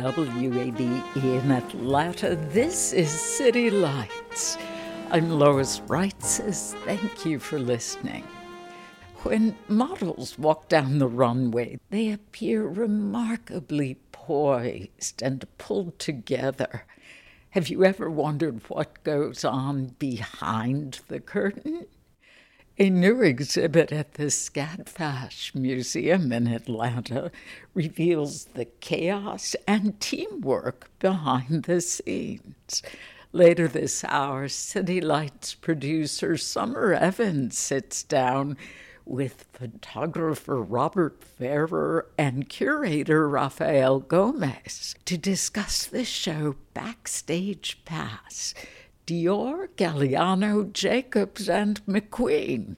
WABE in Atlanta, this is City Lights. I'm Lois Reitzes. Thank you for listening. When models walk down the runway, they appear remarkably poised and pulled together. Have you ever wondered what goes on behind the curtain? A new exhibit at the SCADFASH Museum in Atlanta reveals the chaos and teamwork behind the scenes. Later this hour, City Lights producer Summer Evans sits down with photographer Robert Fairer and curator Rafael Gomez to discuss the show Backstage Pass Dior, Galliano, Jacobs, and McQueen.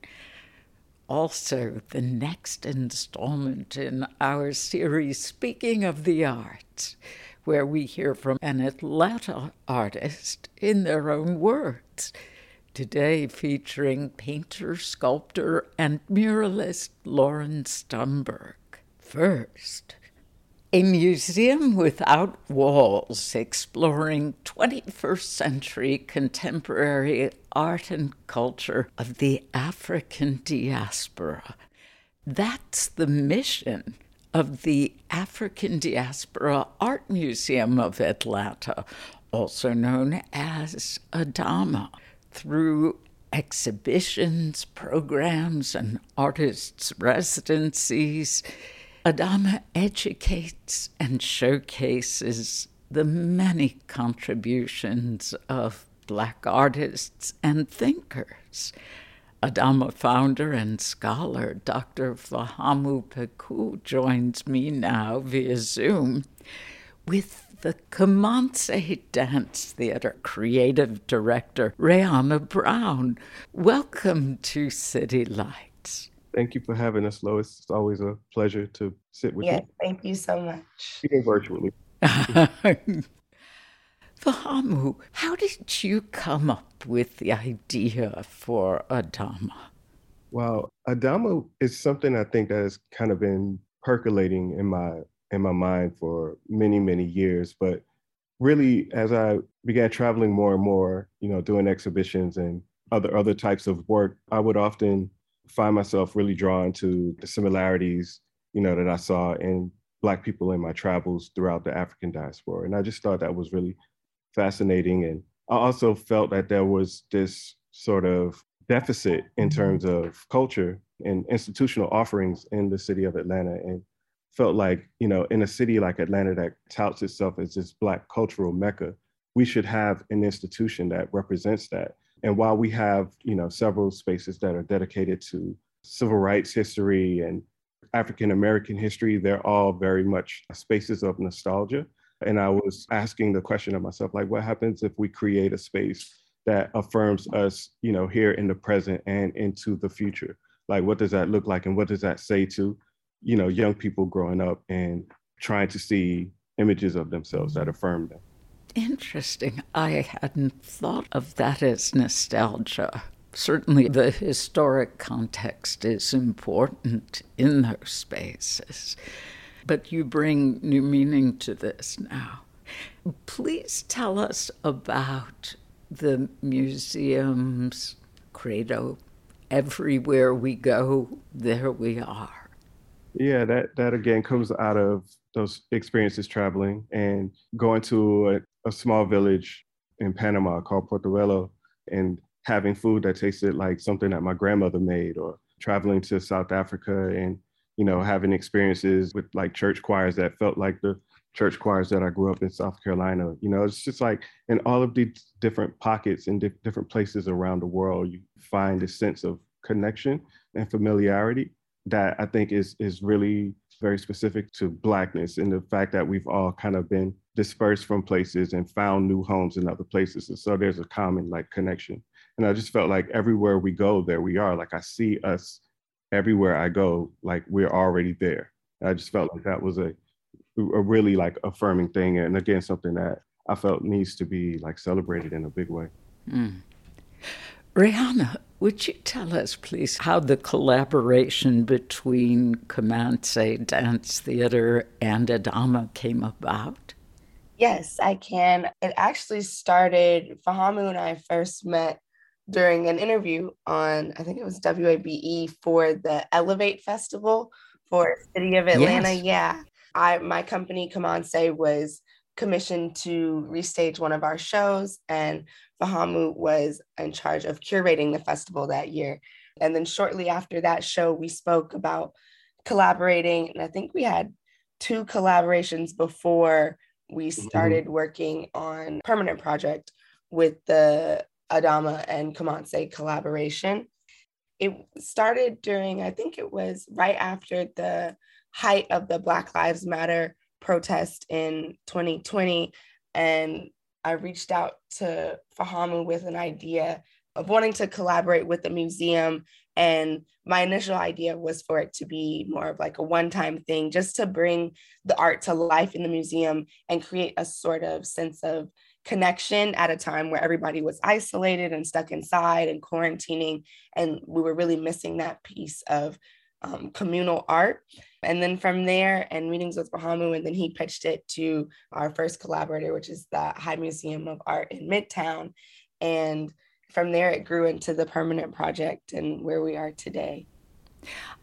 Also, the next installment in our series, Speaking of the Arts, where we hear from an Atlanta artist in their own words. Today, featuring painter, sculptor, and muralist Lauren Stumberg. First, a museum without walls exploring 21st century contemporary art and culture of the African diaspora. That's the mission of the African Diaspora Art Museum of Atlanta, also known as ADAMA. Through exhibitions, programs, and artists' residencies, Adama educates and showcases the many contributions of Black artists and thinkers. Adama founder and scholar Dr. Fahamu Pecou joins me now via Zoom with the Kimansi Dance Theater creative director Rayana Brown. Welcome to City Lights. Thank you for having us, Lois. It's always a pleasure to sit with yeah, you. Yes, thank you so much. Even virtually. Fahamu, how did you come up with the idea for Adama? Well, Adama is something I think that has kind of been percolating in my in my mind for many, many years. But really, as I began traveling more and more, you know, doing exhibitions and other other types of work, I would often find myself really drawn to the similarities, you know, that I saw in Black people in my travels throughout the African diaspora. And I just thought that was really fascinating. And I also felt that there was this sort of deficit in mm-hmm. terms of culture and institutional offerings in the city of Atlanta. And felt like, you know, in a city like Atlanta that touts itself as this Black cultural mecca, we should have an institution that represents that. And while we have, you know, several spaces that are dedicated to civil rights history and African American history, they're all very much spaces of nostalgia. And I was asking the question of myself, like, what happens if we create a space that affirms us, you know, here in the present and into the future? Like, what does that look like? And what does that say to, you know, young people growing up and trying to see images of themselves that affirm them? Interesting. I hadn't thought of that as nostalgia. Certainly, the historic context is important in those spaces. But you bring new meaning to this now. Please tell us about the museum's credo everywhere we go, there we are. Yeah, that that again comes out of those experiences traveling and going to a, small village in Panama called Portobelo and having food that tasted like something that my grandmother made or traveling to South Africa and you know having experiences with like church choirs that felt like the church choirs that I grew up in South Carolina. You know, it's just like in all of these different pockets and di- different places around the world, you find a sense of connection and familiarity that I think is is really very specific to blackness and the fact that we've all kind of been dispersed from places and found new homes in other places. And so there's a common like connection. And I just felt like everywhere we go, there we are. Like I see us everywhere I go, like we're already there. I just felt like that was a a really like affirming thing and again something that I felt needs to be like celebrated in a big way. Mm. Rayana, would you tell us, please, how the collaboration between Kimansi Dance Theater and Adama came about? Yes, I can. It actually started, Fahamu and I first met during an interview on, I think it was WABE for the Elevate Festival for City of Atlanta. Yes. Yeah. I my company Kimansi was commissioned to restage one of our shows and Fahamu was in charge of curating the festival that year. And then shortly after that show, we spoke about collaborating. And I think we had two collaborations before we mm-hmm. started mm-hmm. working on permanent project with the Adama and Kimansi collaboration. It started during, I think it was right after the height of the Black Lives Matter protest in 2020. And I reached out to Fahamu with an idea of wanting to collaborate with the museum. And my initial idea was for it to be more of like a one time thing, just to bring the art to life in the museum and create a sort of sense of connection at a time where everybody was isolated and stuck inside and quarantining. And we were really missing that piece of um, communal art. And then from there, and meetings with Fahamu, and then he pitched it to our first collaborator, which is the High Museum of Art in Midtown. And from there, it grew into the permanent project and where we are today.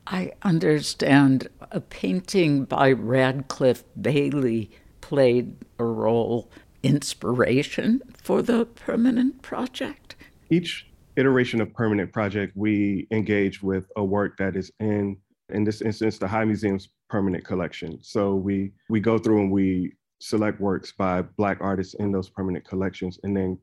I understand a painting by Radcliffe Bailey played a role, inspiration for the permanent project. Each iteration of permanent project, we engage with a work that is in, in this instance, the High Museum's permanent collection. So we we go through and we select works by Black artists in those permanent collections, and then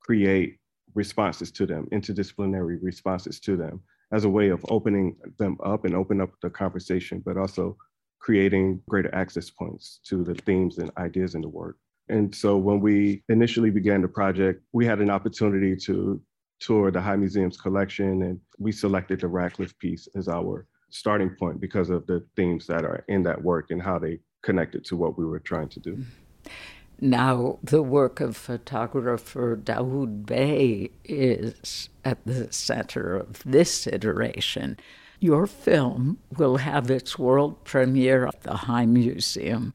create responses to them, interdisciplinary responses to them, as a way of opening them up and open up the conversation, but also creating greater access points to the themes and ideas in the work. And so when we initially began the project, we had an opportunity to tour the High Museum's collection, and we selected the Radcliffe piece as our starting point because of the themes that are in that work and how they connected to what we were trying to do. Mm-hmm. Now, the work of photographer Dawood Bey is at the center of this iteration. Your film will have its world premiere at the High Museum.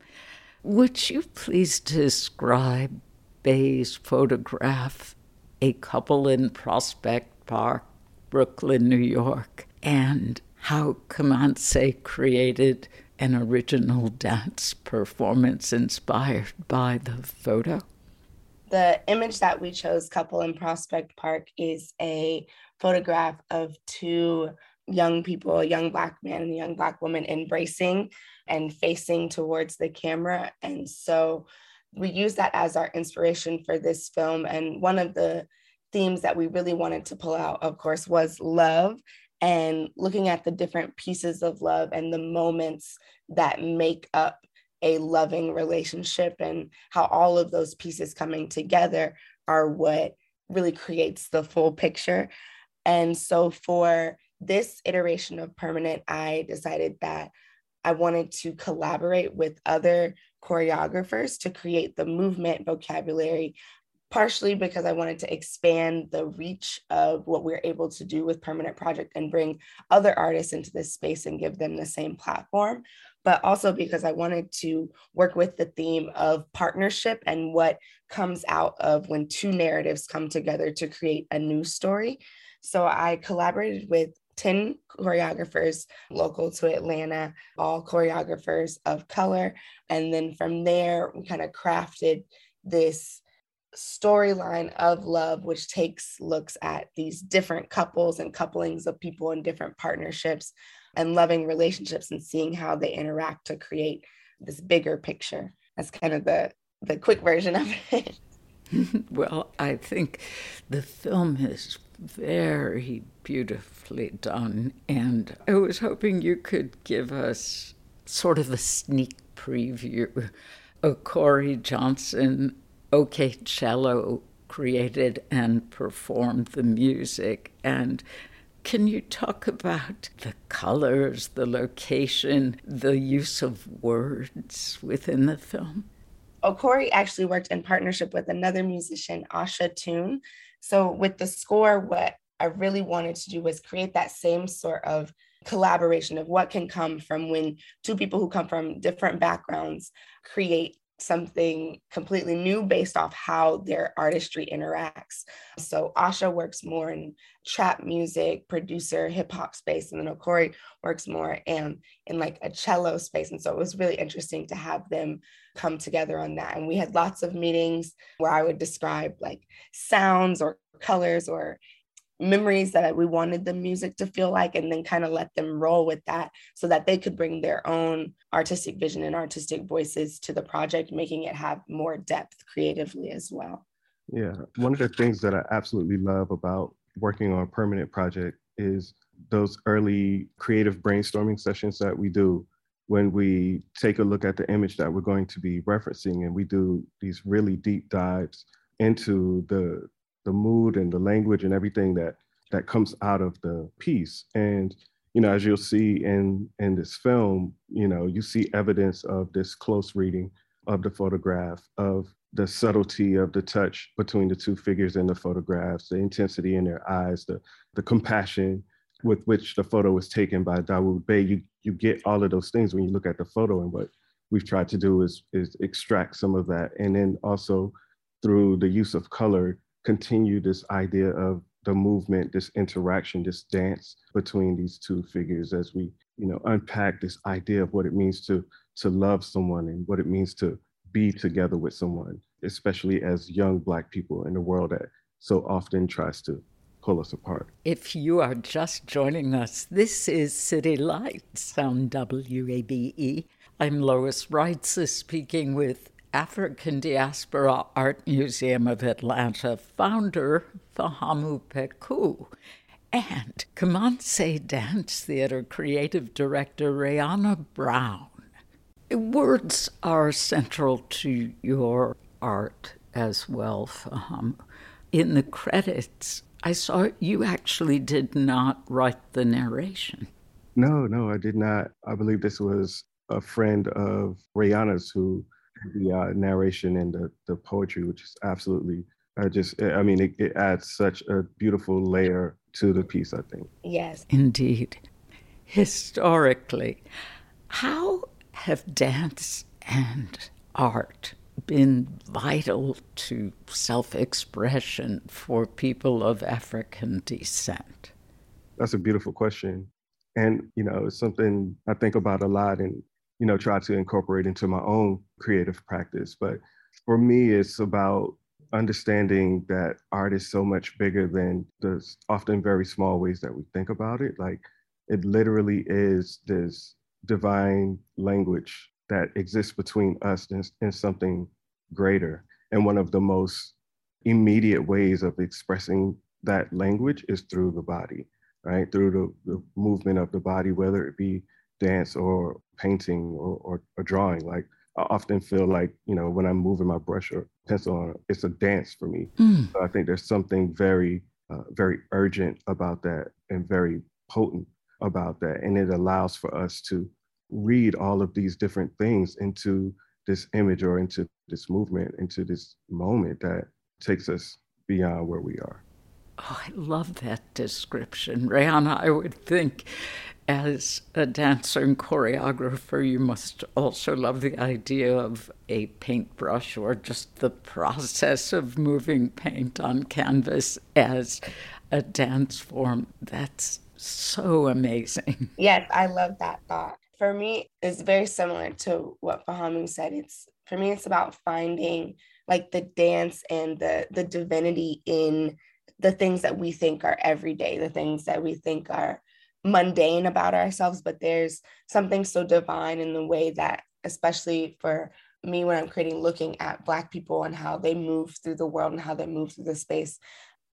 Would you please describe Bey's photograph a couple in Prospect Park, Brooklyn, New York, and how Kimansi created an original dance performance inspired by the photo. The image that we chose, Couple in Prospect Park, is a photograph of two young people, a young Black man and a young Black woman embracing and facing towards the camera. And so we use that as our inspiration for this film. And one of the themes that we really wanted to pull out, of course, was love and looking at the different pieces of love and the moments that make up a loving relationship and how all of those pieces coming together are what really creates the full picture. And so for this iteration of Permanent, I decided that I wanted to collaborate with other choreographers to create the movement vocabulary, partially because I wanted to expand the reach of what we're able to do with Permanent Project and bring other artists into this space and give them the same platform, but also because I wanted to work with the theme of partnership and what comes out of when two narratives come together to create a new story. So I collaborated with 10 choreographers local to Atlanta, all choreographers of color. And then from there, we kind of crafted this storyline of love, which takes looks at these different couples and couplings of people in different partnerships and loving relationships and seeing how they interact to create this bigger picture. That's kind of the the quick version of it. well, I think the film is very beautifully done, and I was hoping you could give us sort of a sneak preview. of corey Johnson, OK Cello, created and performed the music, and can you talk about the colors, the location, the use of words within the film? Oh, Okori actually worked in partnership with another musician, Asha Toon. So, with the score, what I really wanted to do was create that same sort of collaboration of what can come from when two people who come from different backgrounds create something completely new based off how their artistry interacts. So Asha works more in trap music, producer, hip hop space, and then Okori works more in, in like a cello space. And so it was really interesting to have them come together on that. And we had lots of meetings where I would describe like sounds or colors or memories that we wanted the music to feel like and then kind of let them roll with that so that they could bring their own artistic vision and artistic voices to the project making it have more depth creatively as well. Yeah one of the things that i absolutely love about working on a permanent project is those early creative brainstorming sessions that we do when we take a look at the image that we're going to be referencing and we do these really deep dives into the the mood and the language and everything that that comes out of the piece. And you know, as you'll see in in this film, you know, you see evidence of this close reading of the photograph, of the subtlety of the touch between the two figures in the photographs, the intensity in their eyes, the the compassion with which the photo was taken by Dawood Bey. You you get all of those things when you look at the photo, and what we've tried to do is is extract some of that, and then also through the use of color continue this idea of the movement, this interaction, this dance between these two figures as we, you know, unpack this idea of what it means to to love someone and what it means to be together with someone, especially as young black people in a world that so often tries to pull us apart. If you are just joining us, this is City Lights on WABE. I'm Lois Reitzes speaking with African Diaspora Art Museum of Atlanta founder Fahamu Pecou and Kimansi Dance Theater creative director Rayana Brown. Words are central to your art as well, Fahamu. In the credits, I saw you actually did not write the narration. No, no, I did not. I believe this was a friend of Rayana's who the uh, narration and the, the poetry, which is absolutely, I just, I mean, it, it adds such a beautiful layer to the piece, I think. Yes. Indeed. Historically, how have dance and art been vital to self expression for people of African descent? That's a beautiful question. And, you know, it's something I think about a lot. And you know, try to incorporate into my own creative practice. But for me, it's about understanding that art is so much bigger than the often very small ways that we think about it. Like it literally is this divine language that exists between us and, and something greater. And one of the most immediate ways of expressing that language is through the body, right? Through the, the movement of the body, whether it be dance or painting or, or, or, drawing. Like I often feel like, you know, when I'm moving my brush or pencil on, it's a dance for me. Mm. So I think there's something very, uh, very urgent about that and very potent about that. And it allows for us to read all of these different things into this image or into this movement, into this moment that takes us beyond where we are. Oh, I love that description. Rayana, I would think as a dancer and choreographer, you must also love the idea of a paintbrush or just the process of moving paint on canvas as a dance form that's so amazing. Yes, I love that thought. For me, it's very similar to what Fahamu said. It's for me, it's about finding like the dance and the the divinity in the things that we think are everyday, the things that we think are mundane about ourselves, but there's something so divine in the way that, especially for me when I'm creating, looking at Black people and how they move through the world and how they move through the space,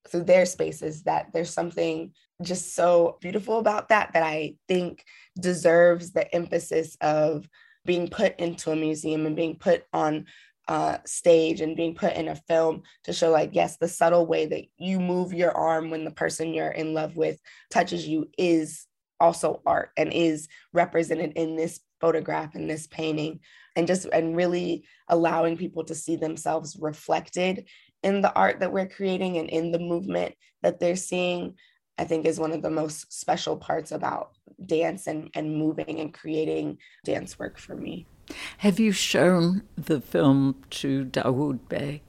through their spaces, that there's something just so beautiful about that that I think deserves the emphasis of being put into a museum and being put on uh, stage and being put in a film to show, like, yes, the subtle way that you move your arm when the person you're in love with touches you is also art and is represented in this photograph and this painting. And just and really allowing people to see themselves reflected in the art that we're creating and in the movement that they're seeing i think is one of the most special parts about dance and, and moving and creating dance work for me have you shown the film to Dawood Bey?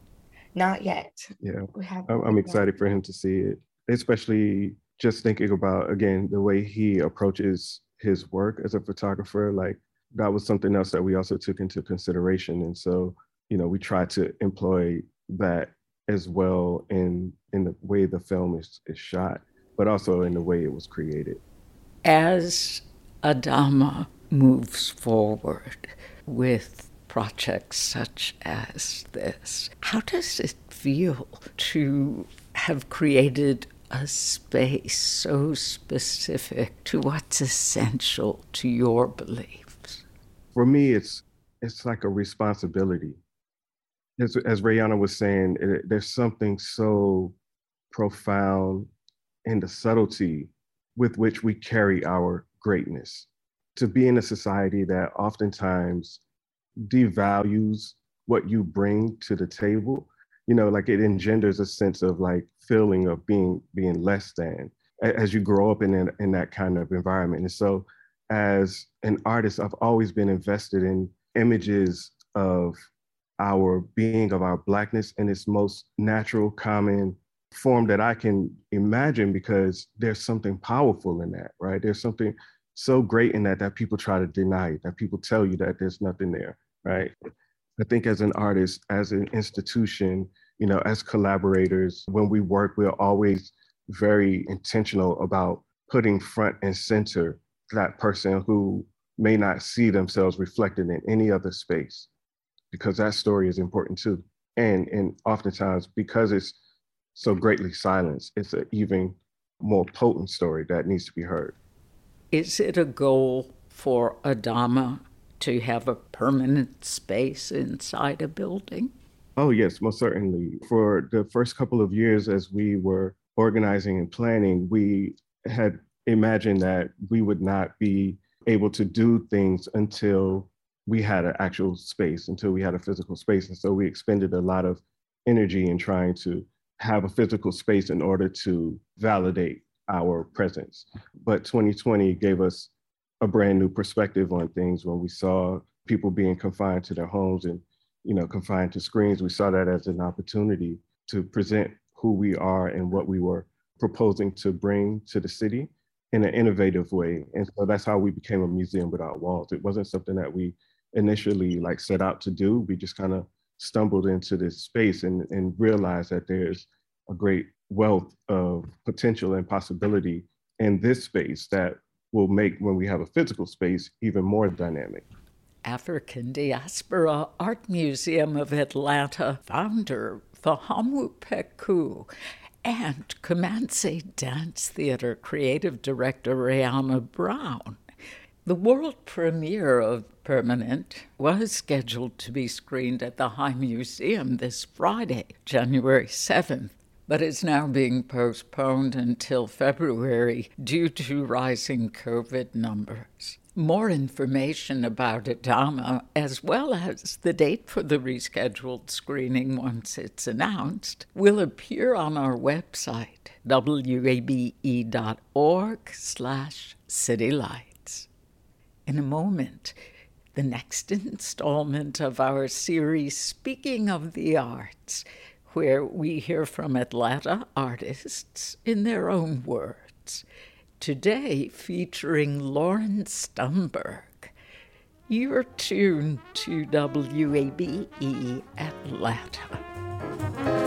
Not yet. Yeah, I'm, I'm excited for him to see it, especially just thinking about again the way he approaches his work as a photographer. Like that was something else that we also took into consideration, and so you know we tried to employ that as well in in the way the film is, is shot, but also in the way it was created. As Adama moves forward with projects such as this. How does it feel to have created a space so specific to what's essential to your beliefs? For me, it's it's like a responsibility. As, as Rayana was saying, it, there's something so profound in the subtlety with which we carry our greatness to be in a society that oftentimes devalues what you bring to the table you know like it engenders a sense of like feeling of being being less than as you grow up in in that kind of environment. And so as an artist i've always been invested in images of our being of our blackness in its most natural common form that i can imagine because there's something powerful in that right? There's something so great in that that people try to deny it, that people tell you that there's nothing there, right? I think as an artist, as an institution, you know, as collaborators, when we work, we're always very intentional about putting front and center that person who may not see themselves reflected in any other space, because that story is important too. And and oftentimes because it's so greatly silenced, it's an even more potent story that needs to be heard. Is it a goal for Adama to have a permanent space inside a building? Oh, yes, most certainly. For the first couple of years, as we were organizing and planning, we had imagined that we would not be able to do things until we had an actual space, until we had a physical space. And so we expended a lot of energy in trying to have a physical space in order to validate our presence. But 2020 gave us a brand new perspective on things when we saw people being confined to their homes and you know confined to screens. We saw that as an opportunity to present who we are and what we were proposing to bring to the city in an innovative way. And so that's how we became a museum without walls. It wasn't something that we initially like set out to do. We just kind of stumbled into this space and, and realized that there's a great wealth of potential and possibility in this space that will make when we have a physical space even more dynamic. African Diaspora Art Museum of Atlanta founder Fahamu Pecou and Kimansi Dance Theater creative director Rayana Brown. The world premiere of Permanent was scheduled to be screened at the High Museum this Friday, January 7th but is now being postponed until February due to rising COVID numbers. More information about Adama, as well as the date for the rescheduled screening once it's announced, will appear on our website, wabe.org slash citylights. In a moment, the next installment of our series, Speaking of the Arts, where we hear from Atlanta artists in their own words. Today, featuring Lauren Stumberg. You're tuned to WABE Atlanta.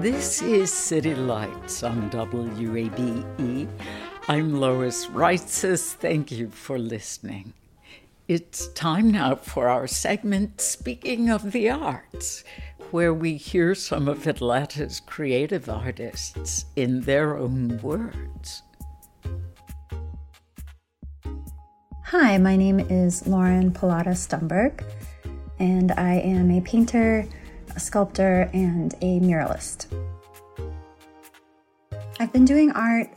This is City Lights on WABE. I'm Lois Reitzes. Thank you for listening. It's time now for our segment Speaking of the Arts, where we hear some of Atlanta's creative artists in their own words. Hi, my name is Lauren Pilata Stumberg, and I am a painter a sculptor, and a muralist. I've been doing art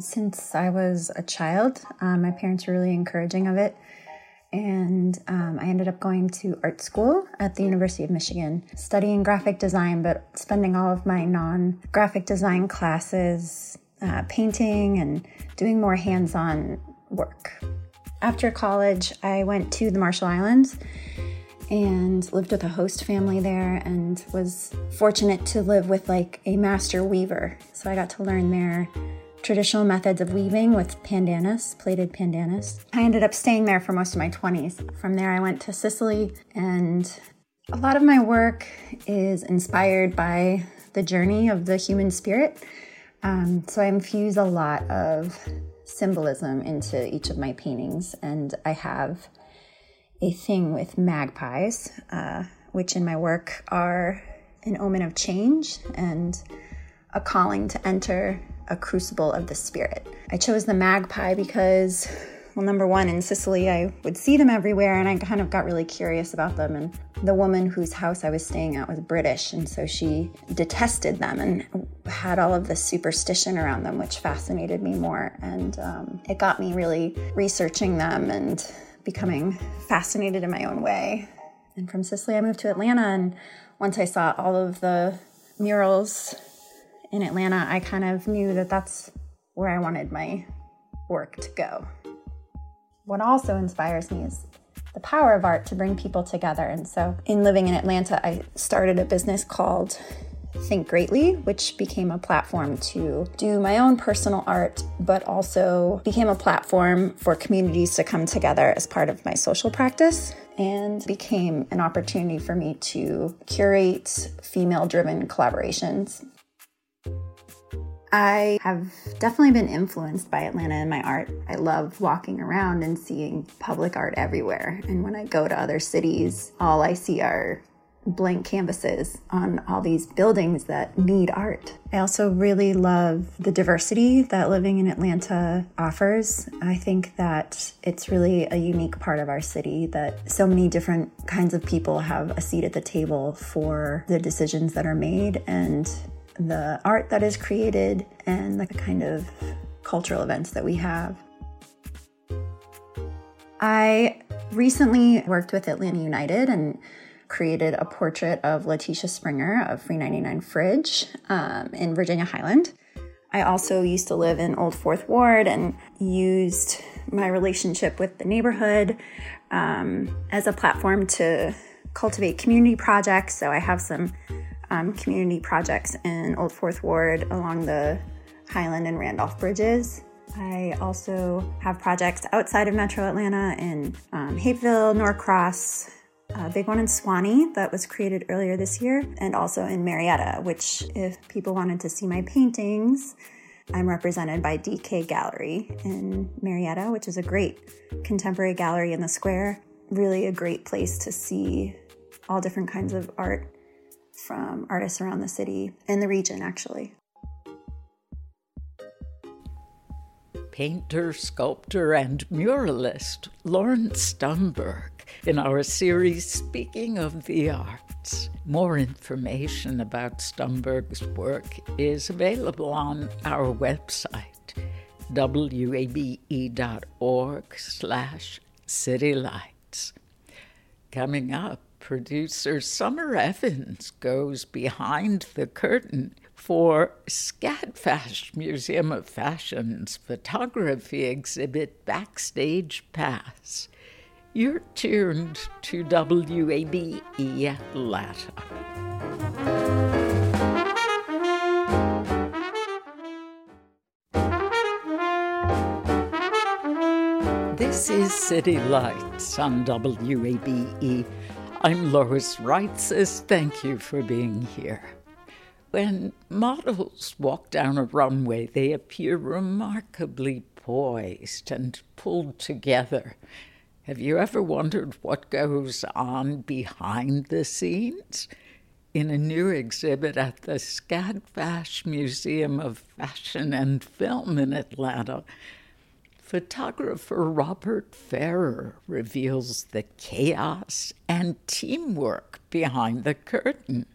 since I was a child. Um, my parents were really encouraging of it. And um, I ended up going to art school at the University of Michigan, studying graphic design, but spending all of my non graphic design classes uh, painting and doing more hands on work. After college, I went to the Marshall Islands and lived with a host family there and was fortunate to live with like a master weaver. So I got to learn their traditional methods of weaving with pandanus, plaited pandanus. I ended up staying there for most of my 20s. From there, I went to Sicily, and a lot of my work is inspired by the journey of the human spirit. Um, so I infuse a lot of symbolism into each of my paintings, and I have a thing with magpies, uh, which in my work are an omen of change and a calling to enter a crucible of the spirit. I chose the magpie because, well, number one, in Sicily, I would see them everywhere and I kind of got really curious about them. And the woman whose house I was staying at was British, and so she detested them and had all of this superstition around them, which fascinated me more. And um, it got me really researching them and becoming fascinated in my own way. And from Sicily, I moved to Atlanta. And once I saw all of the murals in Atlanta, I kind of knew that that's where I wanted my work to go. What also inspires me is the power of art to bring people together. And so, in living in Atlanta, I started a business called Think Greatly, which became a platform to do my own personal art, but also became a platform for communities to come together as part of my social practice and became an opportunity for me to curate female driven collaborations. I have definitely been influenced by Atlanta in my art. I love walking around and seeing public art everywhere. And when I go to other cities, all I see are blank canvases on all these buildings that need art. I also really love the diversity that living in Atlanta offers. I think that it's really a unique part of our city that so many different kinds of people have a seat at the table for the decisions that are made and the art that is created and the kind of cultural events that we have. I recently worked with Atlanta United and created a portrait of Letitia Springer of Free 99 Fridge um, in Virginia Highland. I also used to live in Old Fourth Ward and used my relationship with the neighborhood um, as a platform to cultivate community projects. So I have some um, community projects in Old Fourth Ward along the Highland and Randolph bridges. I also have projects outside of Metro Atlanta in um, Hapeville, Norcross, a big one in Suwanee that was created earlier this year, and also in Marietta, which, if people wanted to see my paintings, I'm represented by DK Gallery in Marietta, which is a great contemporary gallery in the square. Really a great place to see all different kinds of art from artists around the city and the region, actually. Painter, sculptor, and muralist Lauren Stumberg in our series Speaking of the Arts. More information about Stumberg's work is available on our website wabe.org slash citylights. Coming up, producer Summer Evans goes behind the curtain for SCADFASH Museum of Fashion's photography exhibit Backstage Pass. You're tuned to WABE Atlanta. This is City Lights on WABE. I'm Lois Reitzes. Thank you for being here. When models walk down a runway, they appear remarkably poised and pulled together. Have you ever wondered what goes on behind the scenes? In a new exhibit at the SCADFASH Museum of Fashion and Film in Atlanta, photographer Robert Fairer reveals the chaos and teamwork behind the curtain.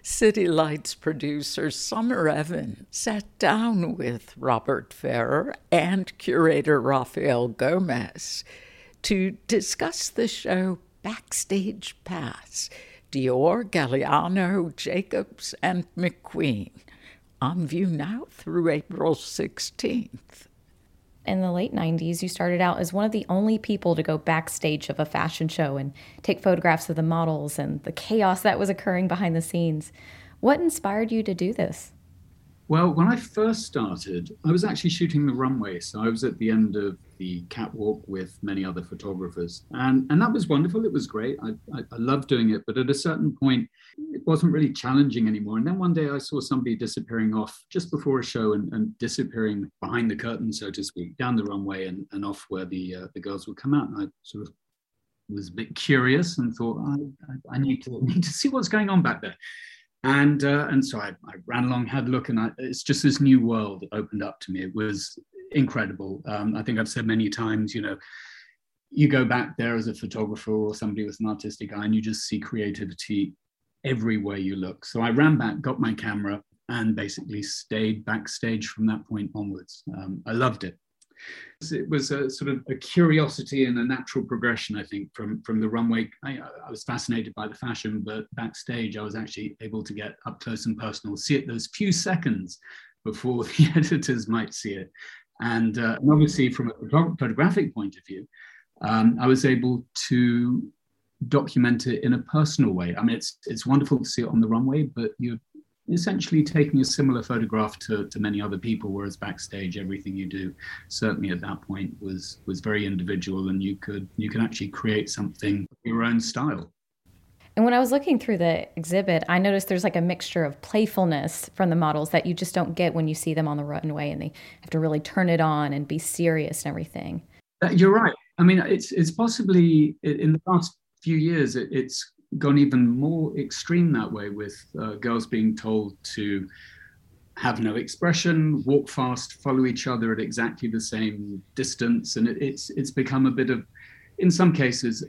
City Lights producer Summer Evans sat down with Robert Fairer and curator Rafael Gomez to discuss the show Backstage Pass Dior, Galliano, Jacobs, and McQueen on view now through April 16th. In the late 90s, you started out as one of the only people to go backstage of a fashion show and take photographs of the models and the chaos that was occurring behind the scenes. What inspired you to do this? Well, when I first started, I was actually shooting the runway. So I was at the end of the catwalk with many other photographers. And, and that was wonderful. It was great. I, I, I loved doing it. But at a certain point, it wasn't really challenging anymore. And then one day I saw somebody disappearing off just before a show and, and disappearing behind the curtain, so to speak, down the runway and, and off where the, uh, the girls would come out. And I sort of was a bit curious and thought, I, I, need, to, need to see what's going on back there and uh, and so I, I, ran along, had a look, and I, it's just this new world that opened up to me. It was incredible. Um, I think I've said many times, you know, you go back there as a photographer or somebody with an artistic eye, and you just see creativity everywhere you look. So I ran back, got my camera, and basically stayed backstage from that point onwards. Um, I loved it. It was a sort of a curiosity and a natural progression, I think, from, from the runway. I, I, was fascinated by the fashion, but backstage, I was actually able to get up close and personal, see it those few seconds before the editors might see it. And, uh, and obviously, from a photographic point of view, um, I was able to document it in a personal way. I mean, it's it's wonderful to see it on the runway, but you're essentially taking a similar photograph to, to many other people, whereas backstage, everything you do, certainly at that point, was was very individual, and you could you can actually create something your own style. And when I was looking through the exhibit, I noticed there's like a mixture of playfulness from the models that you just don't get when you see them on the runway, and they have to really turn it on and be serious and everything. Uh, you're right. I mean, it's it's possibly in the past few years, it, it's gone even more extreme that way with uh, girls being told to have no expression, walk fast, follow each other at exactly the same distance, and it, it's it's become a bit of, in some cases,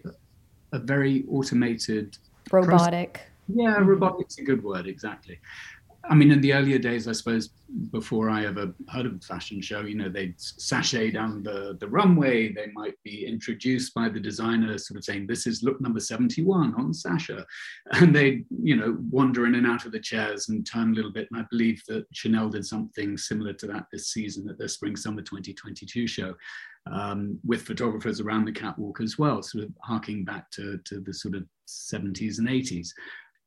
a very automated, robotic. Yeah, mm-hmm. robotic's a good word, exactly. I mean, in the earlier days, I suppose, before I ever heard of a fashion show, you know, they'd sashay down the, the runway. They might be introduced by the designer, sort of saying, This is look number 71 on Sasha. And they'd, you know, wander in and out of the chairs and turn a little bit. And I believe that Chanel did something similar to that this season at their Spring Summer 2022 show. Um, with photographers around the catwalk as well, sort of harking back to, to the sort of 70s and 80s.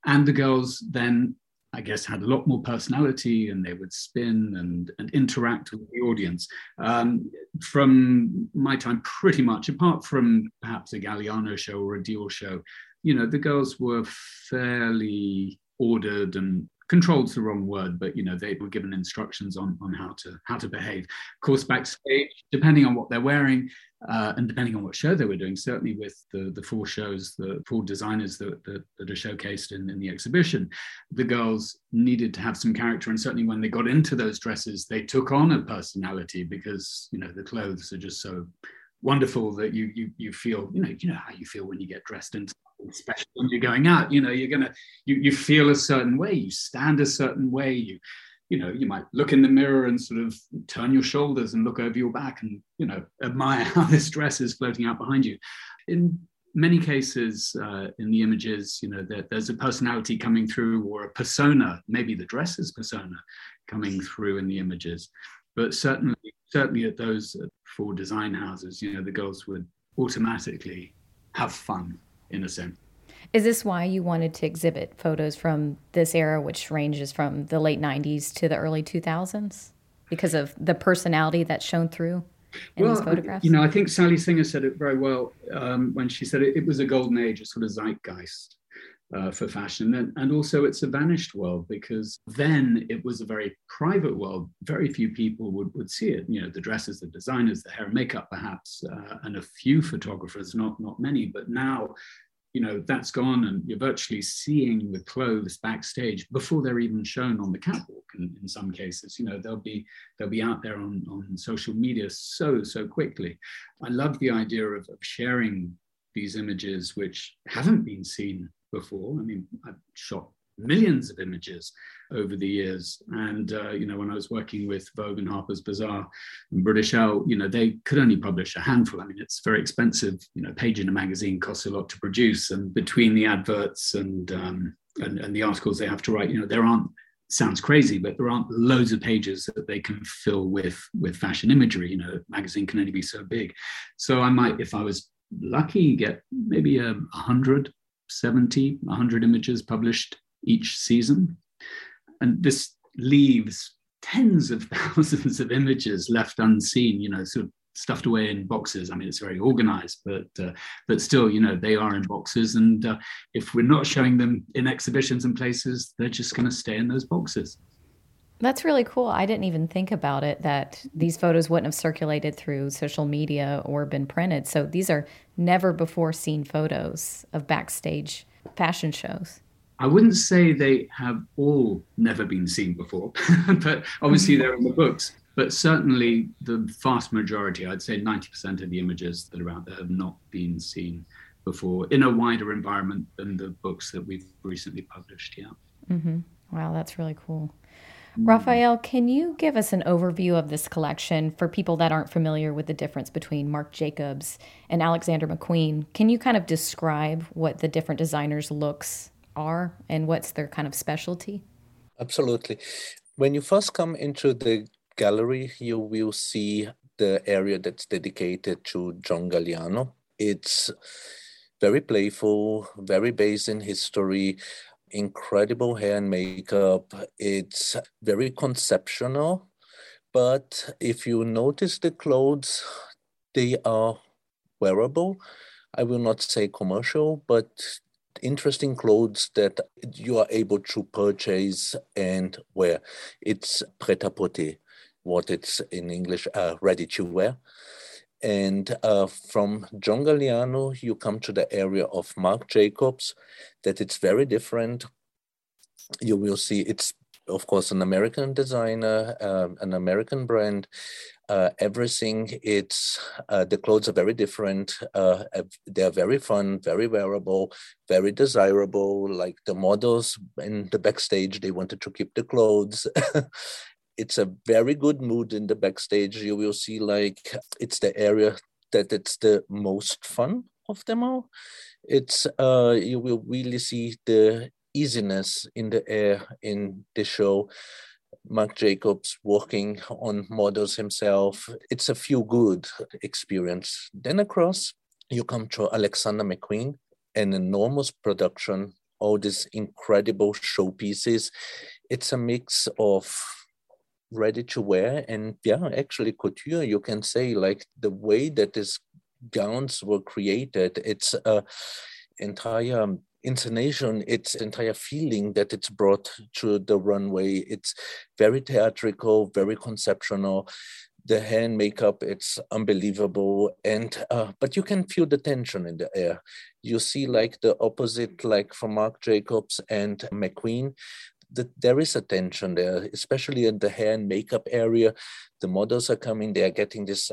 And the girls then I guess, had a lot more personality and they would spin and, and interact with the audience. Um, from my time, pretty much, apart from perhaps a Galliano show or a Dior show, you know, the girls were fairly ordered and controlled's the wrong word, but you know, they were given instructions on, on how to how to behave. Of course, backstage, depending on what they're wearing, uh, and depending on what show they were doing, certainly with the, the four shows, the four designers that, that, that are showcased in, in the exhibition, the girls needed to have some character. And certainly when they got into those dresses, they took on a personality because, you know, the clothes are just so wonderful that you you you feel you know you know how you feel when you get dressed into especially when you're going out you know you're gonna you, you feel a certain way you stand a certain way you you know you might look in the mirror and sort of turn your shoulders and look over your back and you know admire how this dress is floating out behind you. In many cases uh, in the images you know there, there's a personality coming through or a persona maybe the dress is persona coming through in the images. But certainly certainly at those four design houses you know the girls would automatically have fun in a sense is this why you wanted to exhibit photos from this era, which ranges from the late 90s to the early 2000s? Because of the personality that's shown through in well, these photographs? You know, I think Sally Singer said it very well um, when she said it, it was a golden age, a sort of zeitgeist. Uh, for fashion. And, and also, it's a vanished world because then it was a very private world. Very few people would, would see it. You know, the dresses, the designers, the hair and makeup, perhaps, uh, and a few photographers, not, not many. But now you know that's gone and you're virtually seeing the clothes backstage before they're even shown on the catwalk in, in some cases. You know they'll be they'll be out there on, on social media so so quickly. I love the idea of, of sharing these images which haven't been seen before. I mean i've shot millions of images over the years. And uh, you know, when I was working with Vogue and Harper's Bazaar and British Elle, you know, they could only publish a handful. I mean, it's very expensive. You know, a page in a magazine costs a lot to produce, and between the adverts and um, and, and the articles they have to write, you know, there aren't sounds crazy, but there aren't loads of pages that they can fill with with fashion imagery. You know, a magazine can only be so big. So I might, if I was lucky, get maybe a hundred 70, 100 images published each season. And this leaves tens of thousands of images left unseen, you know, sort of stuffed away in boxes. I mean, it's very organized, but uh, but still, you know, they are in boxes. And uh, if we're not showing them in exhibitions and places, they're just going to stay in those boxes. That's really cool. I didn't even think about it that these photos wouldn't have circulated through social media or been printed. So these are never before seen photos of backstage fashion shows. I wouldn't say they have all never been seen before, but obviously they're in the books. But certainly the vast majority, I'd say 90% of the images that are out there have not been seen before in a wider environment than the books that we've recently published. Yeah. Mm-hmm. Wow, that's really cool. Rafael, can you give us an overview of this collection for people that aren't familiar with the difference between Marc Jacobs and Alexander McQueen? Can you kind of describe what the different designers' looks are and what's their kind of specialty? Absolutely. When you first come into the gallery, you will see the area that's dedicated to John Galliano. It's very playful, very based in history, incredible hair and makeup. It's very conceptual. But if you notice the clothes, they are wearable. I will not say commercial, but interesting clothes that you are able to purchase and wear. It's pret-à-porter, what it's in English, uh, ready to wear. And uh, from John Galliano, you come to the area of Marc Jacobs, that it's very different. You will see it's, of course, an American designer, um, an American brand, uh, everything. It's uh, the clothes are very different. Uh, they're very fun, very wearable, very desirable. Like the models in the backstage, they wanted to keep the clothes. it's a very good mood in the backstage. You will see like it's the area that it's the most fun of them all. It's uh, you will really see the easiness in the air in the show Marc Jacobs working on models himself. It's a feel good experience. Then across, you come to Alexander McQueen, an enormous production, all these incredible showpieces. It's a mix of ready to wear and yeah, actually couture, you can say like the way that these gowns were created, it's uh, entire intonation, its entire feeling that it's brought to the runway. It's very theatrical, very conceptual. The hair and makeup, it's unbelievable. And uh, but you can feel the tension in the air. You see like the opposite, like from Marc Jacobs and McQueen, that there is a tension there, especially in the hair and makeup area. The models are coming, they are getting this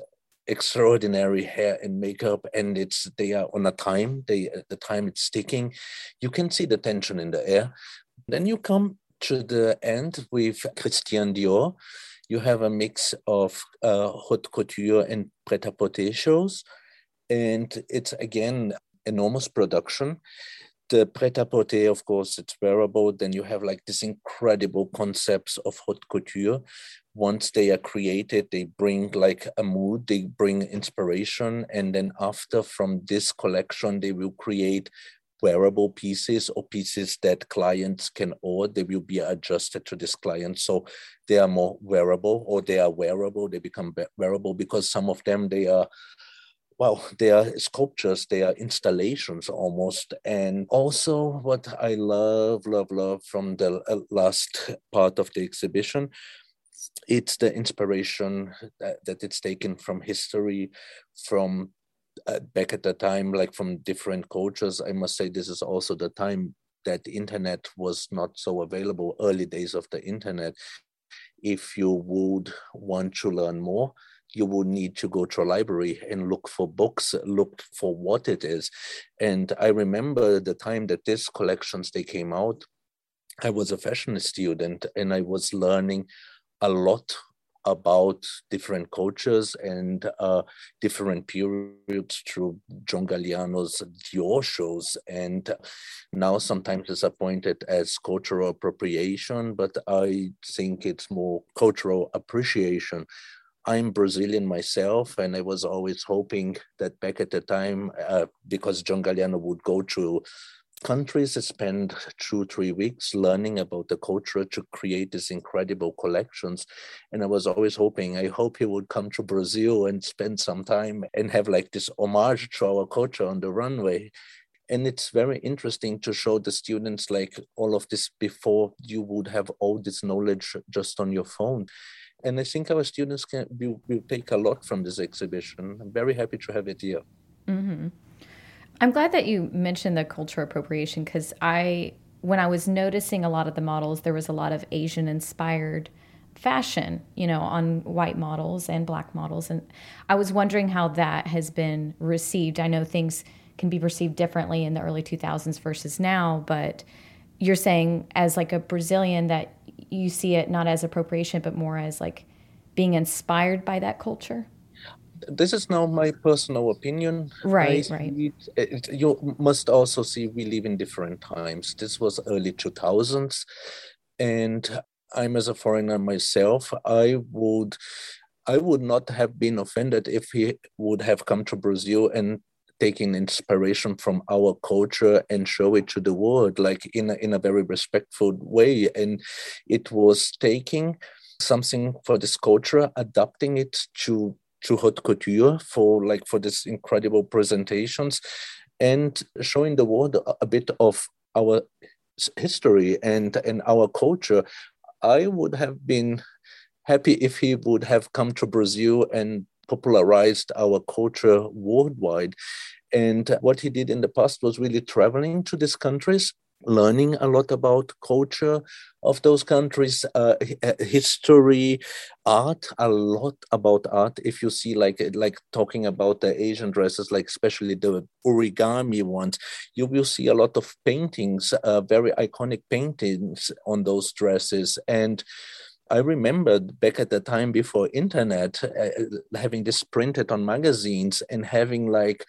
extraordinary hair and makeup and it's they are on a time they the time it's sticking you can see the tension in the air. Then you come to the end with christian dior. You have a mix of uh, haute couture and pret-a-porter shows and it's again enormous production the pret-a-porter, of course, it's wearable. Then you have like these incredible concepts of haute couture. Once they are created, they bring like a mood, they bring inspiration. And then after from this collection, they will create wearable pieces or pieces that clients can order. They will be adjusted to this client. So they are more wearable or they are wearable. They become wearable because some of them, they are well, they are sculptures, they are installations almost. And also, what I love, love, love from the uh, last part of the exhibition, it's the inspiration that, that it's taken from history, from uh, back at the time, like from different cultures. I must say, this is also the time that internet was not so available, early days of the internet. If you would want to learn more, you would need to go to a library and look for books, look for what it is. And I remember the time that these collections they came out, I was a fashion student and I was learning a lot about different cultures and uh, different periods through John Galliano's Dior shows. And now sometimes it's appointed as cultural appropriation, but I think it's more cultural appreciation I'm Brazilian myself, and I was always hoping that back at the time, uh, because John Galliano would go to countries, spend two, three weeks learning about the culture to create these incredible collections. And I was always hoping, I hope he would come to Brazil and spend some time and have like this homage to our culture on the runway. And it's very interesting to show the students like all of this before you would have all this knowledge just on your phone and I think our students can will, will take a lot from this exhibition. I'm very happy to have it here. Mm-hmm. I'm glad that you mentioned the culture appropriation because I, when I was noticing a lot of the models, there was a lot of Asian inspired fashion, you know, on white models and black models. And I was wondering how that has been received. I know things can be perceived differently in the early 2000s versus now, but you're saying as like a Brazilian that you see it not as appropriation, but more as like being inspired by that culture? This is now my personal opinion. Right, right. It, it, you must also see we live in different times. This was early 2000s, and I'm as a foreigner myself. I would I would not have been offended if he would have come to Brazil and taking inspiration from our culture and show it to the world like in a, in a very respectful way. And it was taking something for this culture adapting it to to haute couture for like for this incredible presentations and showing the world a, bit of our history and and our culture. I would have been happy if he would have come to brazil and popularized our culture worldwide. And what he did in the past was really traveling to these countries, learning a lot about culture of those countries, uh, uh, history, art, a lot about art. If you see like like talking about the Asian dresses, like especially the origami ones, you will see a lot of paintings, uh, very iconic paintings on those dresses and I remembered back at the time before internet, uh, having this printed on magazines and having like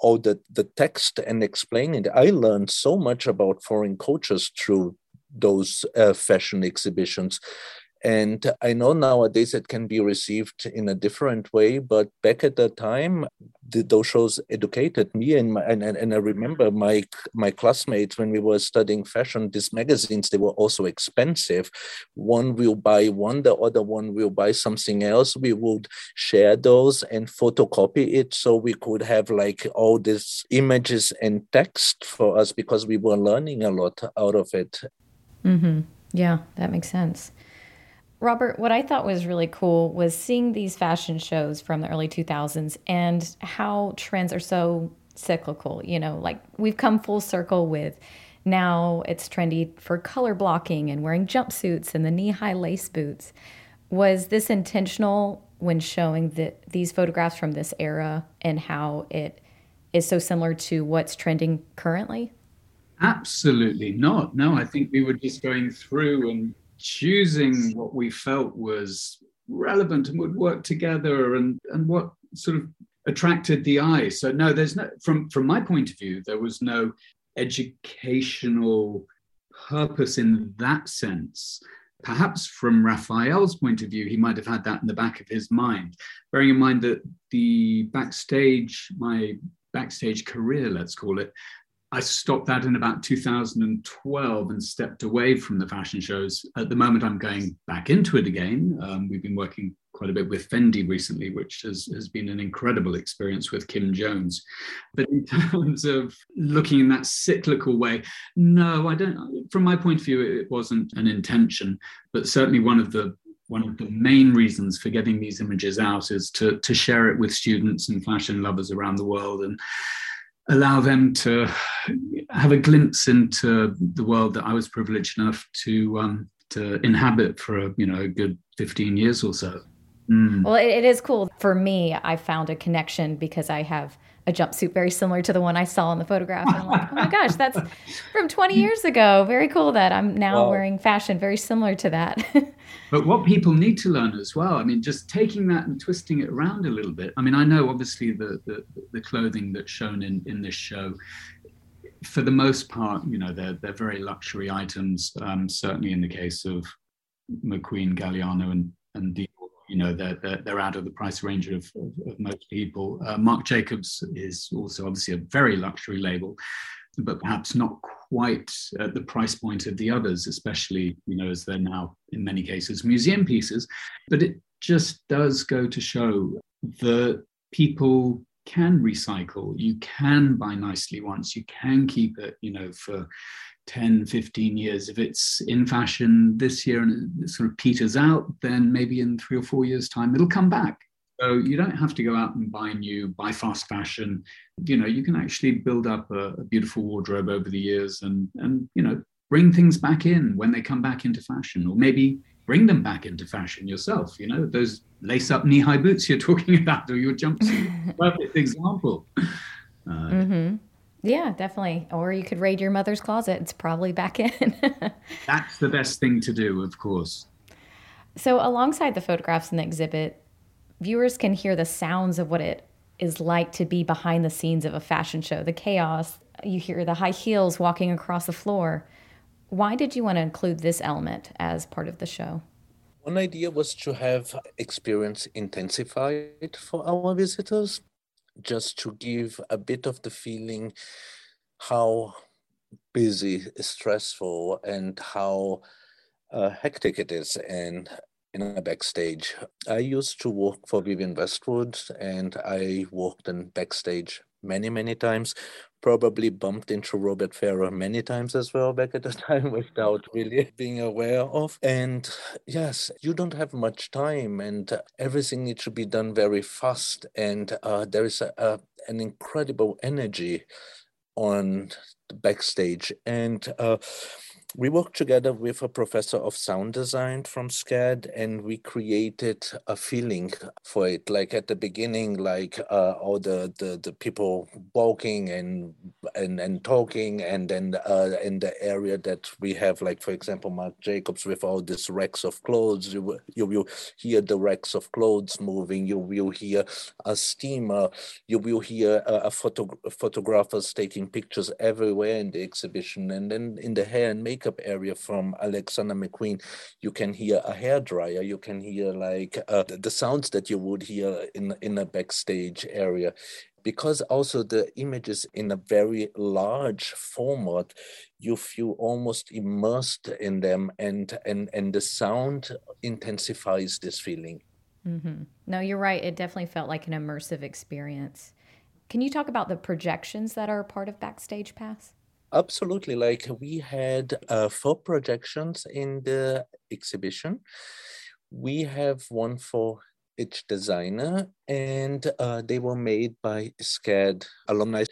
all the, the text and explaining it. I learned so much about foreign cultures through those uh, fashion exhibitions. And I know nowadays it can be received in a different way, but back at the time, the, those shows educated me. And, my, and, and I remember my, my classmates when we were studying fashion, these magazines, they were also expensive. One will buy one, the other one will buy something else. We would share those and photocopy it so we could have like all these images and text for us because we were learning a lot out of it. Mm-hmm. Yeah, that makes sense. Robert, what I thought was really cool was seeing these fashion shows from the early 2000s and how trends are so cyclical. You know, like we've come full circle with now it's trendy for color blocking and wearing jumpsuits and the knee high lace boots. Was this intentional when showing that these photographs from this era and how it is so similar to what's trending currently? Absolutely not. No, I think we were just going through and choosing what we felt was relevant and would work together and, and what sort of attracted the eye. So no, there's no from from my point of view, there was no educational purpose in that sense. Perhaps from Rafael's point of view, he might have had that in the back of his mind, bearing in mind that the backstage, my backstage career, let's call it, I stopped that in about 2012 and stepped away from the fashion shows. At the moment, I'm going back into it again. Um, we've been working quite a bit with Fendi recently, which has, has been an incredible experience with Kim Jones. But in terms of looking in that cyclical way, no, I don't. From my point of view, it wasn't an intention, but certainly one of the one of the main reasons for getting these images out is to, to share it with students and fashion lovers around the world and allow them to have a glimpse into the world that I was privileged enough to um, to inhabit for a you know a good 15 years or so. Mm. Well, it, it is cool for me. I found a connection because I have a jumpsuit very similar to the one I saw in the photograph. And I'm like, oh my gosh, that's from 20 years ago. Very cool that I'm now wearing fashion very similar to that. but what people need to learn as well, I mean, just taking that and twisting it around a little bit. I mean, I know obviously the the, the clothing that's shown in, in this show, for the most part, you know, they're, they're very luxury items, um, certainly in the case of McQueen, Galliano, and, and Dior you know they're, they're, they're out of the price range of, of, of most people. Uh, Jacobs is also obviously a very luxury label, but perhaps not quite at the price point of the others, especially you know as they're now in many cases museum pieces. But it just does go to show that people can recycle you can buy nicely once you can keep it you know for 10, 15 years. If it's in fashion this year and it sort of peters out, then maybe in three or four years' time, it'll come back. So you don't have to go out and buy new, buy fast fashion. You know, you can actually build up a, a beautiful wardrobe over the years and, and, you know, bring things back in when they come back into fashion, or maybe bring them back into fashion yourself. You know, those lace up knee high boots you're talking about, or your jumpsuit. Perfect example. Uh, mm-hmm. Yeah, definitely. Or you could raid your mother's closet. It's probably back in. That's the best thing to do, of course. So, alongside the photographs in the exhibit, viewers can hear the sounds of what it is like to be behind the scenes of a fashion show, the chaos. You hear the high heels walking across the floor. Why did you want to include this element as part of the show? One idea was to have experience intensified for our visitors just to give a bit of the feeling how busy, stressful, and how uh, hectic it is and in a backstage. I used to work for Vivienne Westwood and I worked in backstage many, many times. Probably bumped into Robert Fairer many times as well back at the time without really being aware of. And yes, you don't have much time, and everything needs to be done very fast. And uh, there is a, a, an incredible energy on the backstage. And uh, we worked together with a professor of sound design from SCAD, and we created a feeling for it. Like at the beginning, like uh, all the, the the people walking and and and talking, and then uh, in the area that we have, like for example, Marc Jacobs with all these racks of clothes, you you will hear the racks of clothes moving. You will hear a steamer. You will hear a, a photo photographers taking pictures everywhere in the exhibition, and then in the hair and makeup makeup area from Alexander McQueen, you can hear a hair dryer. You can hear like uh, the sounds that you would hear in in a backstage area. Because also the images in a very large format you feel almost immersed in them and and and the sound intensifies this feeling. Mm-hmm. no you're right. It definitely felt like an immersive experience. Can you talk about the projections that are part of backstage pass absolutely like we had uh, four projections in the exhibition we have one for each designer and uh, they were made by SCAD alumni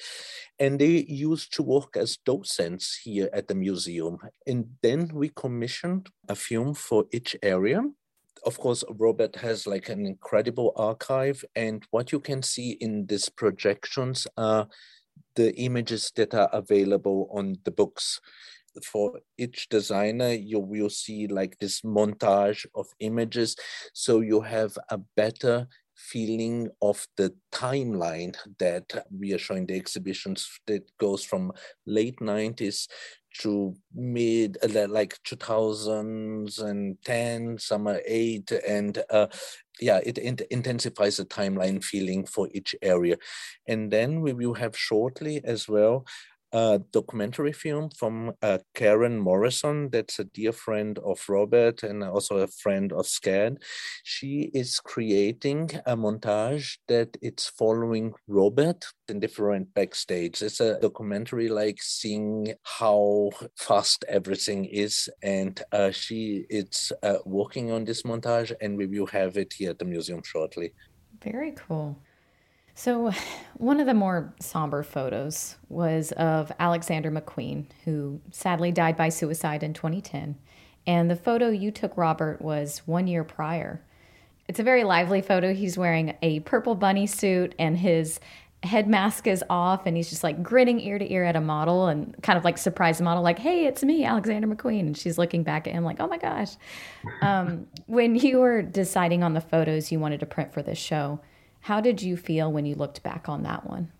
and they used to work as docents here at the museum. And then we commissioned a film for each area. Of course, Robert has like an incredible archive and what you can see in these projections are the images that are available on the books. For each designer you will see like this montage of images so you have a better feeling of the timeline that we are showing the exhibitions that goes from late 90s to mid like 2010 summer 8 and uh, yeah it, intensifies the timeline feeling for each area. And then we will have shortly as well a documentary film from uh, Karen Morrison, that's a dear friend of Robert and also a friend of SCAD. She is creating a montage that it's following Robert in different backstage. It's a documentary like seeing how fast everything is. And uh, she is uh, working on this montage and we will have it here at the museum shortly. Very cool. So, one of the more somber photos was of Alexander McQueen, who sadly died by suicide in 2010. And the photo you took, Robert, was one year prior. It's a very lively photo. He's wearing a purple bunny suit and his head mask is off and he's just like grinning ear to ear at a model and kind of like surprise model like hey it's me alexander mcqueen and she's looking back at him like oh my gosh um, when you were deciding on the photos you wanted to print for this show how did you feel when you looked back on that one?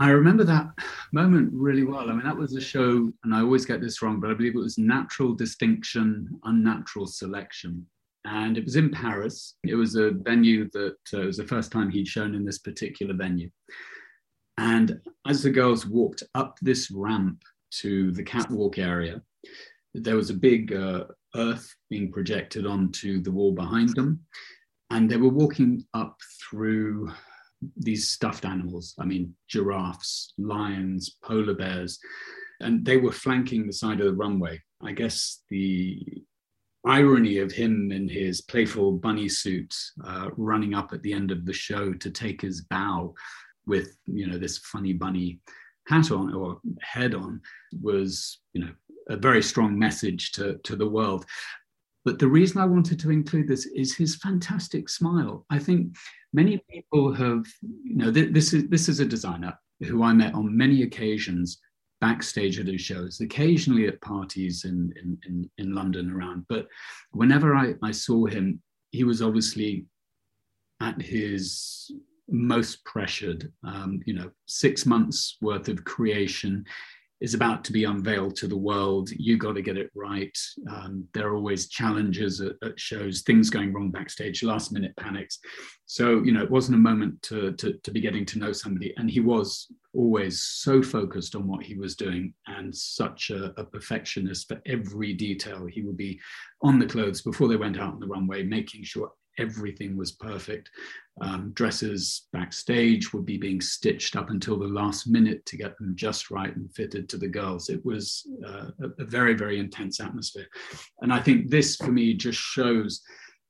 I remember that moment really well. I mean, that was a show, and I always get this wrong, but I believe it was natural distinction, unnatural selection. And it was in Paris. It was a venue that uh, was the first time he'd shown in this particular venue. And as the girls walked up this ramp to the catwalk area, there was a big uh, earth being projected onto the wall behind them and they were walking up through these stuffed animals. I mean giraffes lions polar bears. And they were flanking the side of the runway. I guess the irony of him in his playful bunny suit uh, running up at the end of the show to take his bow with you know this funny bunny hat on or head on was you know a very strong message to, to the world but the reason I wanted to include this is his fantastic smile. I think many people have, you know, th- this is this is a designer who I met on many occasions backstage at his shows, occasionally at parties in in, in, in London around. But whenever I, I saw him, he was obviously at his most pressured. Um, you know, six months worth of creation is about to be unveiled to the world. You got to get it right. Um, there are always challenges at, at, shows, things going wrong backstage, last minute panics. So, you know, it wasn't a moment to, to, to be getting to know somebody. And he was always so focused on what he was doing and such a, a perfectionist for every detail. He would be on the clothes before they went out on the runway, making sure everything was perfect. Um, dresses backstage would be being stitched up until the last minute to get them just right and fitted to the girls. It was uh, a, a very, very intense atmosphere. And I think this for me just shows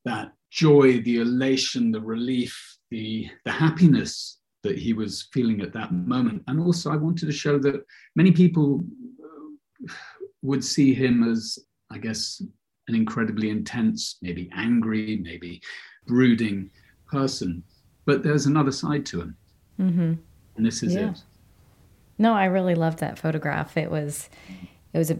that joy, the elation, the relief, the, the happiness that he was feeling at that moment. And also, I wanted to show that many people would see him as, I guess, an incredibly intense, maybe angry, maybe brooding person. But there's another side to him. Mm-hmm. And this is yeah. it. No, I really loved that photograph. It was, it was a,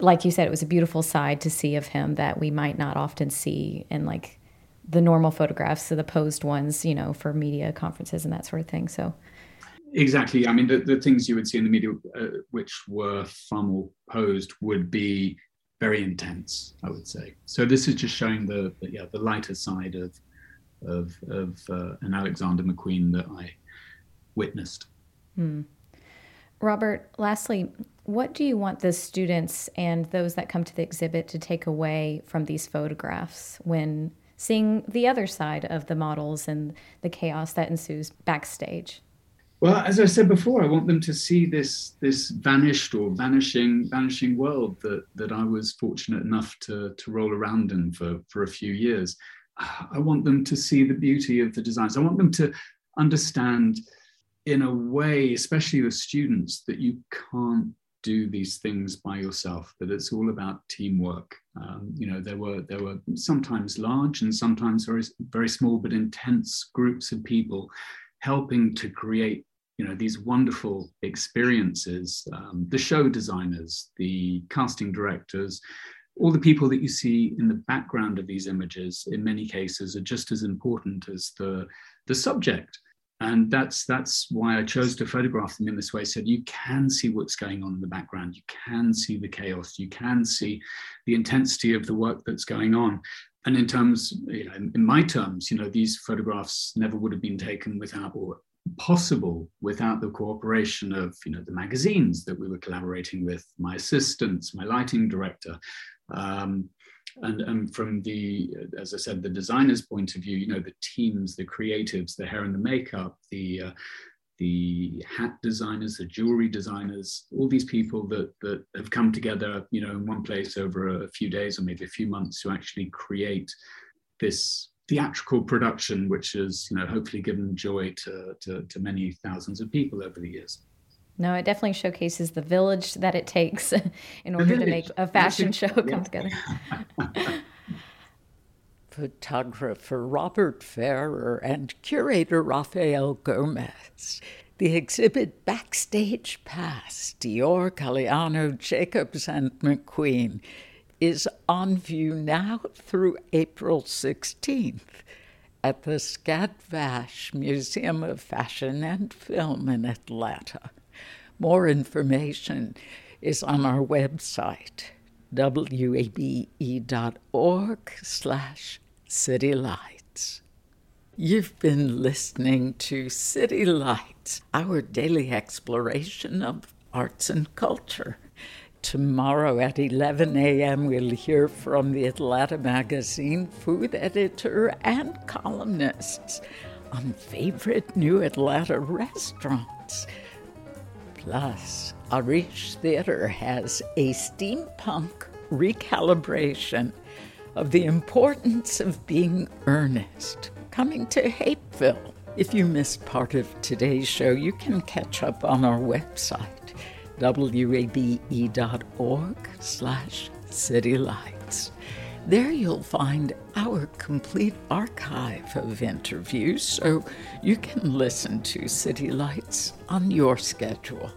like you said, it was a beautiful side to see of him that we might not often see in like the normal photographs, so the posed ones, you know, for media conferences and that sort of thing. So, exactly. I mean, the, the things you would see in the media, uh, which were far more posed, would be very intense, I would say. So this is just showing the, the yeah the lighter side of of of uh, an Alexander McQueen that I witnessed. Hmm. Robert, lastly, what do you want the students and those that come to the exhibit to take away from these photographs when seeing the other side of the models and the chaos that ensues backstage? Well, as I said before, I want them to see this this vanished or vanishing vanishing world that that I was fortunate enough to to roll around in for for a few years. I want them to see the beauty of the designs. I want them to understand, in a way, especially the students, that you can't do these things by yourself. That it's all about teamwork. Um, you know, there were there were sometimes large and sometimes very very small but intense groups of people helping to create you know these wonderful experiences um, the show designers the casting directors all the people that you see in the background of these images in many cases are just as important as the the subject. And that's that's why i chose to photograph them in this way so you can see what's going on in the background you can see the chaos you can see the intensity of the work that's going on. And in terms you know in, my terms you know these photographs never would have been taken without or possible without the cooperation of you know the magazines that we were collaborating with my assistants my lighting director um, and, and from the as i said the designer's point of view you know the teams the creatives the hair and the makeup the uh, the hat designers the jewelry designers all these people that that have come together you know in one place over a few days or maybe a few months to actually create this theatrical production which has you know hopefully given joy to, to, to many thousands of people over the years no, it definitely showcases the village that it takes in order to make a fashion show come yeah. together. Photographer Robert Fairer and curator Rafael Gomes. The exhibit Backstage Pass, Dior, Galliano, Jacobs, and McQueen is on view now through April 16th at the SCAD FASH Museum of Fashion and Film in Atlanta. More information is on our website, wabe.org slash citylights. You've been listening to City Lights, our daily exploration of arts and culture. Tomorrow at 11 a.m., we'll hear from the Atlanta Magazine food editor and columnists on favorite new Atlanta restaurants. Plus, Arish Theater has a steampunk recalibration of the importance of being earnest coming to Hapeville. If you missed part of today's show, you can catch up on our website, wabe.org slash citylights. There you'll find our complete archive of interviews so you can listen to City Lights on your schedule.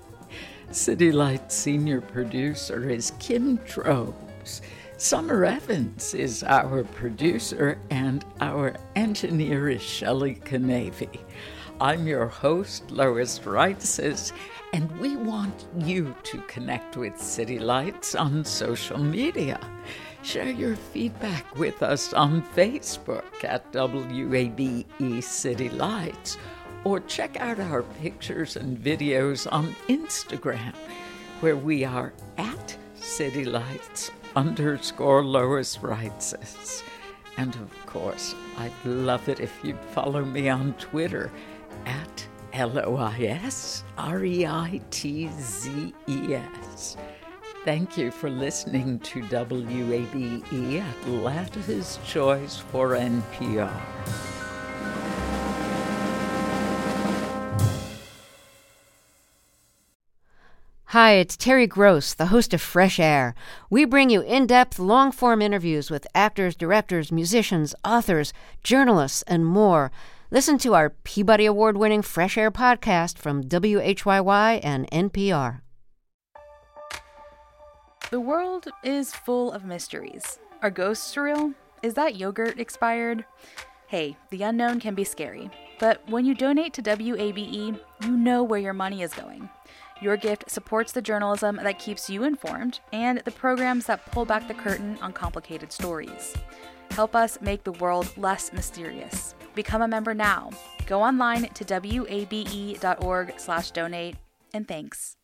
City Lights senior producer is Kim Drobes. Summer Evans is our producer, and our engineer is Shelley Canavy. I'm your host, Lois Reitzes, and we want you to connect with City Lights on social media. Share your feedback with us on Facebook at WABE City Lights or check out our pictures and videos on Instagram where we are at City Lights underscore Lois Reitzes. And of course, I'd love it if you'd follow me on Twitter at L O I S R E I T Z E S. Thank you for listening to WABE Atlanta's Choice for NPR. Hi, it's Terry Gross, the host of Fresh Air. We bring you in depth, long form interviews with actors, directors, musicians, authors, journalists, and more. Listen to our Peabody Award winning Fresh Air podcast from WHYY and NPR. The world is full of mysteries. Are ghosts real? Is that yogurt expired? Hey, the unknown can be scary, but when you donate to WABE, you know where your money is going. Your gift supports the journalism that keeps you informed and the programs that pull back the curtain on complicated stories. Help us make the world less mysterious Become a member now. Go online to wabe.org/donate and thanks.